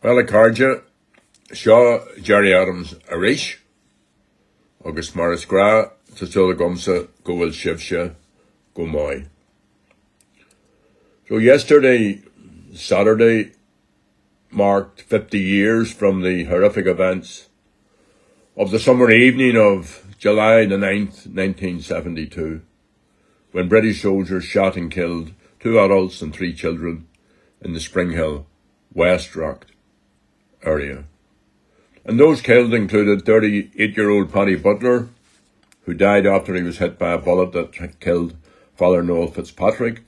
Well cardja seo Gerry Adams a ríis agus mar is gra sa tula gomsa go bhfuil sibse go. So yesterday, Saturday, marked 50 years from the horrific events of the summer evening of July the 9th, 1972, when British soldiers shot and killed two adults and three children in the Springhill, West Rock area. And those killed included 38 year old Paddy Butler, who died after he was hit by a bullet that killed Father Noel Fitzpatrick,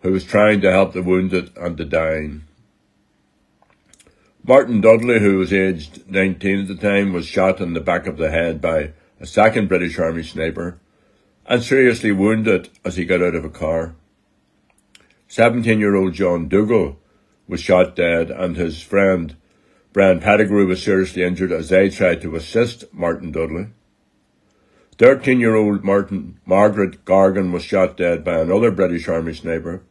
who was trying to help the wounded and the dying. Martin Dudley, who was aged 19 at the time, was shot in the back of the head by a second British Army sniper and seriously wounded as he got out of a car. 17 year old John Dougal was shot dead and his friend Brian Pettigrew was seriously injured as they tried to assist Martin Dudley. 13 year old Martin Margaret Gargan was shot dead by another British Army sniper.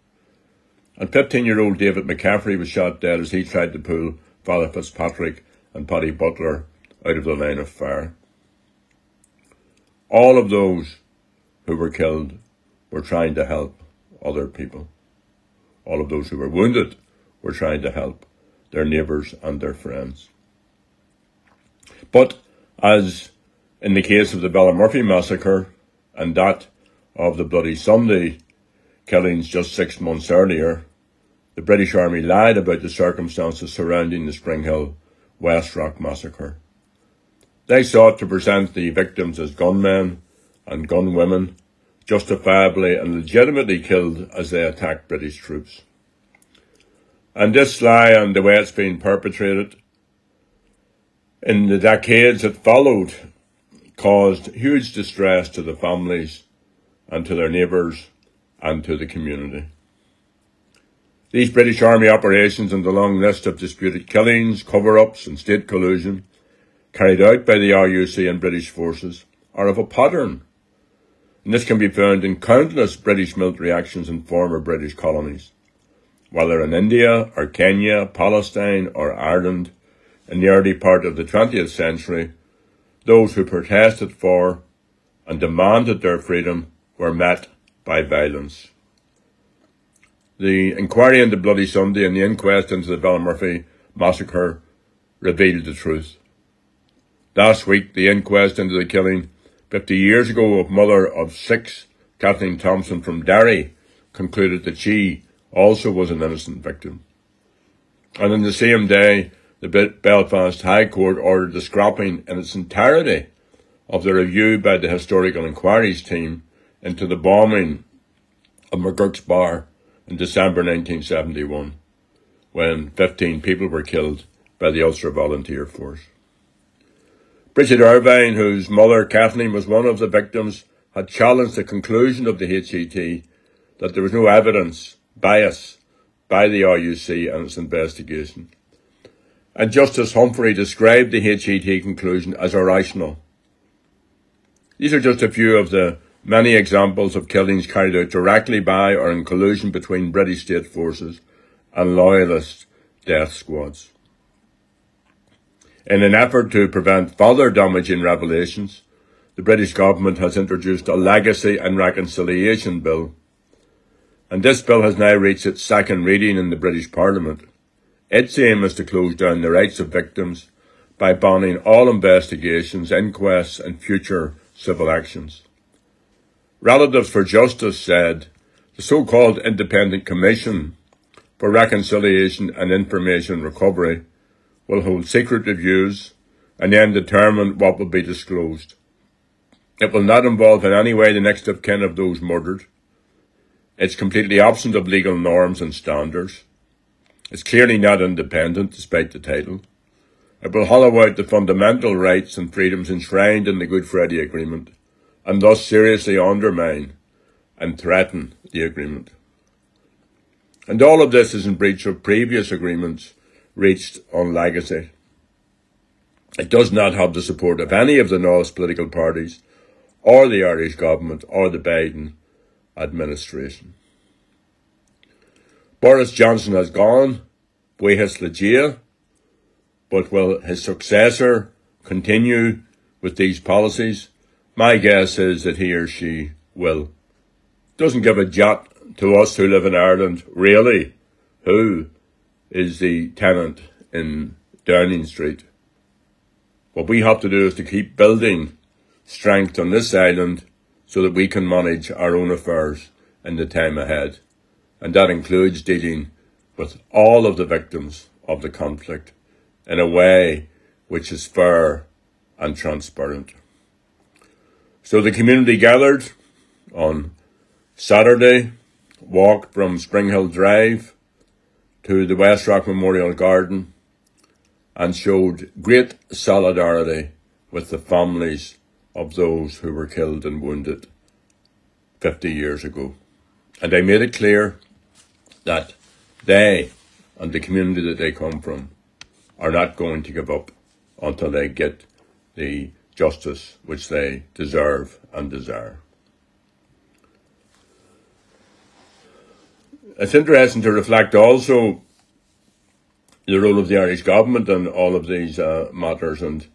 And 15 year old David McCafferty was shot dead as he tried to pull Father Fitzpatrick and Paddy Butler out of the line of fire. All of those who were killed were trying to help other people. All of those who were wounded were trying to help their neighbours and their friends. But as in the case of the Ballymurphy massacre and that of the Bloody Sunday killings just six months earlier, the British Army lied about the circumstances surrounding the Springhill West Rock massacre. They sought to present the victims as gunmen and gunwomen, justifiably and legitimately killed as they attacked British troops. And this lie and the way it's been perpetrated in the decades that followed caused huge distress to the families and to their neighbours and to the community. These British Army operations and the long list of disputed killings, cover-ups and state collusion carried out by the RUC and British forces are of a pattern. And this can be found in countless British military actions in former British colonies. Whether in India or Kenya, Palestine or Ireland, in the early part of the 20th century, those who protested for and demanded their freedom were met by violence. The inquiry into Bloody Sunday and the inquest into the Ballymurphy massacre revealed the truth. Last week, the inquest into the killing 50 years ago of mother of six, Kathleen Thompson from Derry, concluded that she also was an innocent victim. And on the same day, the Belfast High Court ordered the scrapping in its entirety of the review by the Historical Inquiries team into the bombing of McGurk's Bar in December 1971 when 15 people were killed by the Ulster Volunteer Force. Bridget Irvine, whose mother Kathleen was one of the victims, had challenged the conclusion of the HET that there was no evidence bias by the RUC and its investigation. And Justice Humphrey described the HET conclusion as irrational. These are just a few of the many examples of killings carried out directly by or in collusion between British state forces and loyalist death squads. In an effort to prevent further damaging revelations, the British government has introduced a Legacy and Reconciliation Bill, and this bill has now reached its second reading in the British Parliament. Its aim is to close down the rights of victims by banning all investigations, inquests and future civil actions. Relatives for Justice said the so-called Independent Commission for Reconciliation and Information Recovery will hold secret reviews and then determine what will be disclosed. It will not involve in any way the next of kin of those murdered. It's completely absent of legal norms and standards. It's clearly not independent, despite the title. It will hollow out the fundamental rights and freedoms enshrined in the Good Friday Agreement and thus seriously undermine and threaten the agreement. And all of this is in breach of previous agreements reached on legacy. It does not have the support of any of the North's political parties, or the Irish government, or the Biden administration. Boris Johnson has gone, Buenos Legia, but will his successor continue with these policies? My guess is that he or she will. Doesn't give a jot to us who live in Ireland, really, who is the tenant in Downing Street. What we have to do is to keep building strength on this island so that we can manage our own affairs in the time ahead. And that includes dealing with all of the victims of the conflict in a way which is fair and transparent. So the community gathered on Saturday, walked from Springhill Drive to the West Rock Memorial Garden and showed great solidarity with the families of those who were killed and wounded 50 years ago. And they made it clear that they and the community that they come from are not going to give up until they get the justice which they deserve and desire. It's interesting to reflect also the role of the Irish government in all of these uh, matters. And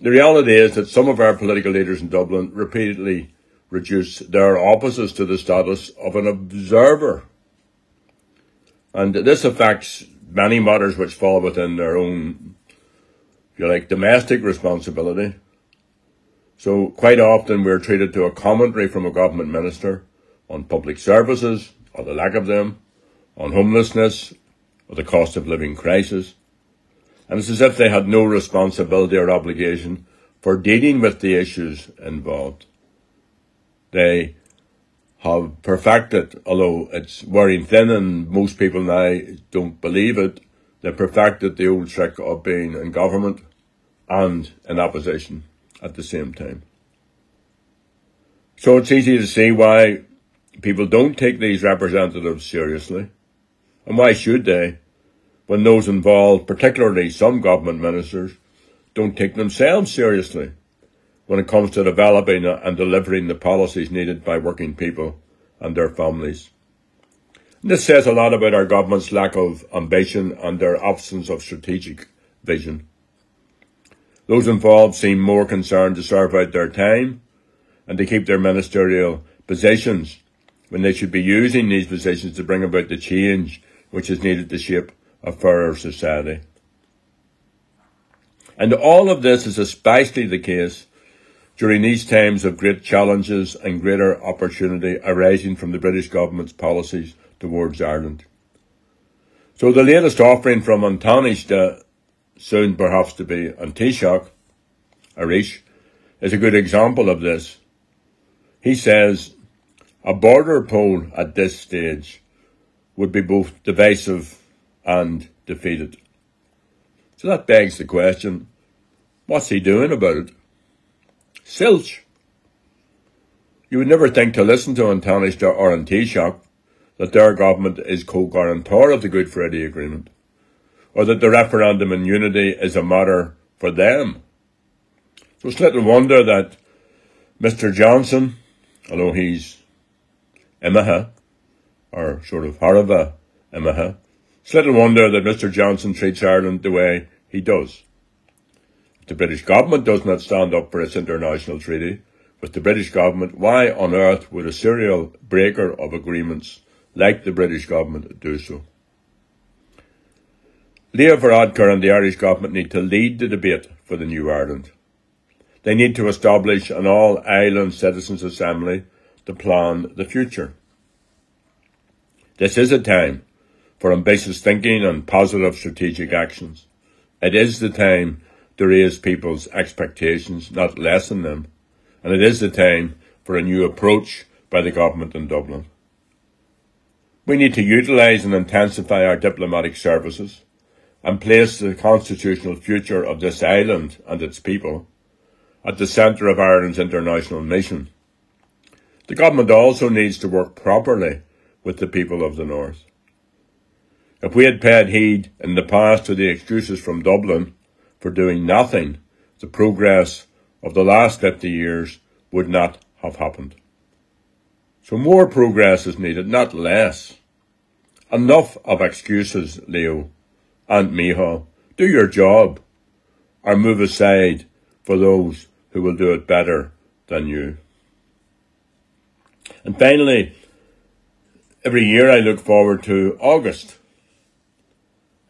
the reality is that some of our political leaders in Dublin repeatedly reduce their offices to the status of an observer. And this affects many matters which fall within their own, if you like, domestic responsibility. So quite often we're treated to a commentary from a government minister on public services or the lack of them, on homelessness or the cost of living crisis. And it's as if they had no responsibility or obligation for dealing with the issues involved. They have perfected, although it's wearing thin and most people now don't believe it, they perfected the old trick of being in government and in opposition at the same time. So it's easy to see why people don't take these representatives seriously. And why should they, when those involved, particularly some government ministers, don't take themselves seriously when it comes to developing and delivering the policies needed by working people and their families. This says a lot about our government's lack of ambition and their absence of strategic vision. Those involved seem more concerned to serve out their time and to keep their ministerial positions when they should be using these positions to bring about the change which is needed to shape a fairer society. And all of this is especially the case during these times of great challenges and greater opportunity arising from the British government's policies towards Ireland. So the latest offering from An Tánaiste, soon perhaps to be An Taoiseach, Arís, is a good example of this. He says a border poll at this stage would be both divisive and defeated. So that begs the question, what's he doing about it? Silch. You would never think to listen to An Tánaiste or An Taoiseach that their government is co-guarantor of the Good Friday Agreement, or that the referendum in unity is a matter for them. So it's little wonder that Mr Johnson, although he's Imaha, or sort of Harava Imaha, it's little wonder that Mr Johnson treats Ireland the way he does the British government does not stand up for its international treaty with the British government, why on earth would a serial breaker of agreements like the British government do so? Leo Varadkar and the Irish government need to lead the debate for the new Ireland. They need to establish an all-island citizens' assembly to plan the future. This is a time for ambitious thinking and positive strategic actions. It is the time to raise people's expectations, not lessen them. And it is the time for a new approach by the government in Dublin. We need to utilise and intensify our diplomatic services and place the constitutional future of this island and its people at the centre of Ireland's international mission. The government also needs to work properly with the people of the North. If we had paid heed in the past to the excuses from Dublin for doing nothing, the progress of the last 50 years would not have happened. So more progress is needed, not less. Enough of excuses, Leo and Micheál, Do your job or move aside for those who will do it better than you. And finally, every year I look forward to August.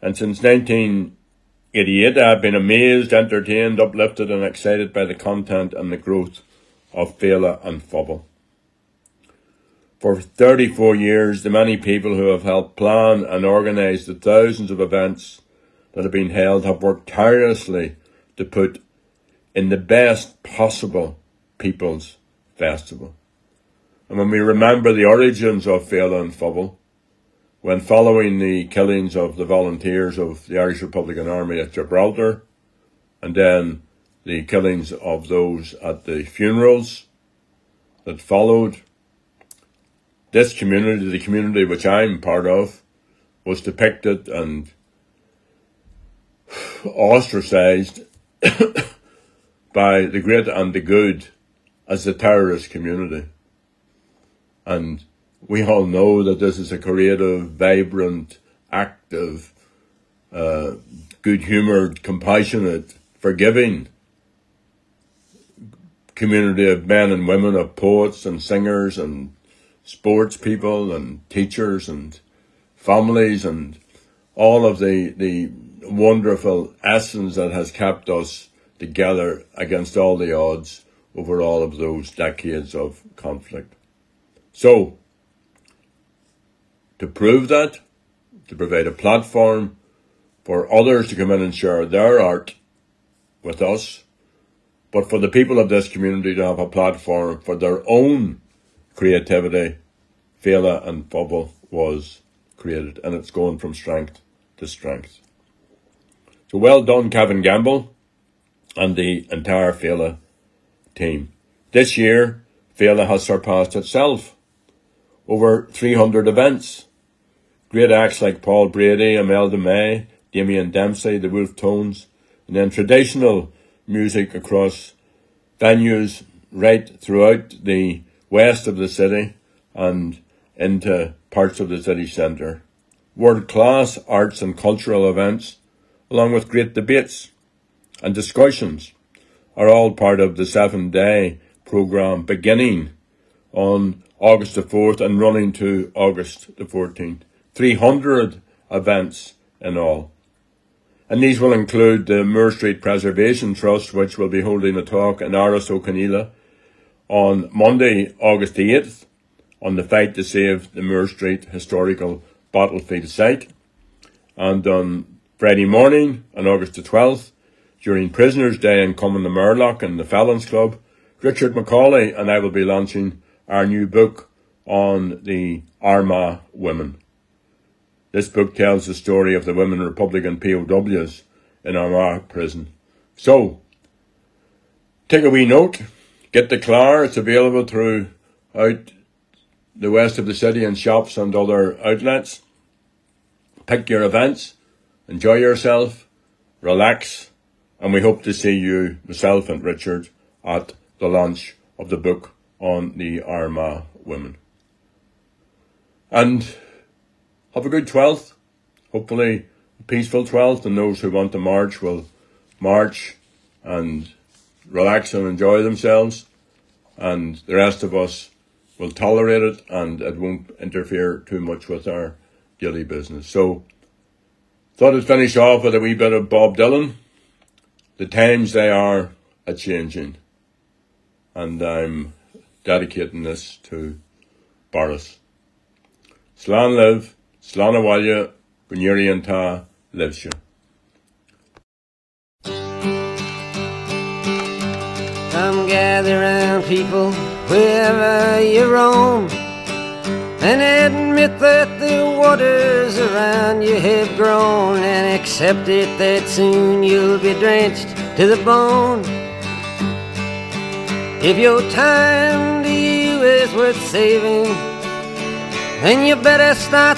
And since 1988, I've been amazed, entertained, uplifted, and excited by the content and the growth of Féile an Phobail. For 34 years, the many people who have helped plan and organise the thousands of events that have been held have worked tirelessly to put in the best possible People's Festival. And when we remember the origins of Féile an Phobail, when following the killings of the volunteers of the Irish Republican Army at Gibraltar, and then the killings of those at the funerals that followed, this community, the community which I'm part of, was depicted and ostracized by the great and the good as the terrorist community. And we all know that this is a creative, vibrant, active, uh, good humoured, compassionate, forgiving community of men and women, of poets and singers and sports people and teachers and families and all of the, the wonderful essence that has kept us together against all the odds over all of those decades of conflict. So, to prove that, to provide a platform for others to come in and share their art with us, but for the people of this community to have a platform for their own creativity, Féile an Phobail was created, and it's going from strength to strength. So well done, Kevin Gamble and the entire Féile team. This year, Féile has surpassed itself. Over 300 events. Great acts like Paul Brady, Imelda May, Damien Dempsey, the Wolfe Tones, and then traditional music across venues right throughout the west of the city and into parts of the city centre. World class arts and cultural events, along with great debates and discussions, are all part of the seven day programme beginning on August the 4th and running to August the 14th. 300 events in all. And these will include the Moore Street Preservation Trust, which will be holding a talk in Áras Ó on Monday, August the 8th, on the fight to save the Moore Street historical battlefield site. And on Friday morning, on August the 12th, during Prisoners' Day in Common the Murlock and the Felons Club, Richard McAuley and I will be launching our new book on the Armagh women. This book tells the story of the women Republican POWs in Armagh prison. So, take a wee note, get the Clar, it's available throughout the west of the city in shops and other outlets. Pick your events, enjoy yourself, relax, and we hope to see you, myself and Richard, at the launch of the book on the Armagh women. And have a good 12th. Hopefully, a peaceful 12th, and those who want to march will march and relax and enjoy themselves. And the rest of us will tolerate it and it won't interfere too much with our daily business. So, thought I'd finish off with a wee bit of Bob Dylan. The times they are a changing and I'm dedicating this to Boris. Slán live, slán awalya, bunyurian ta, livsha. Come gather round people wherever you roam and admit that the waters around you have grown and accept it that soon you'll be drenched to the bone. If your time to you is worth saving, then you better start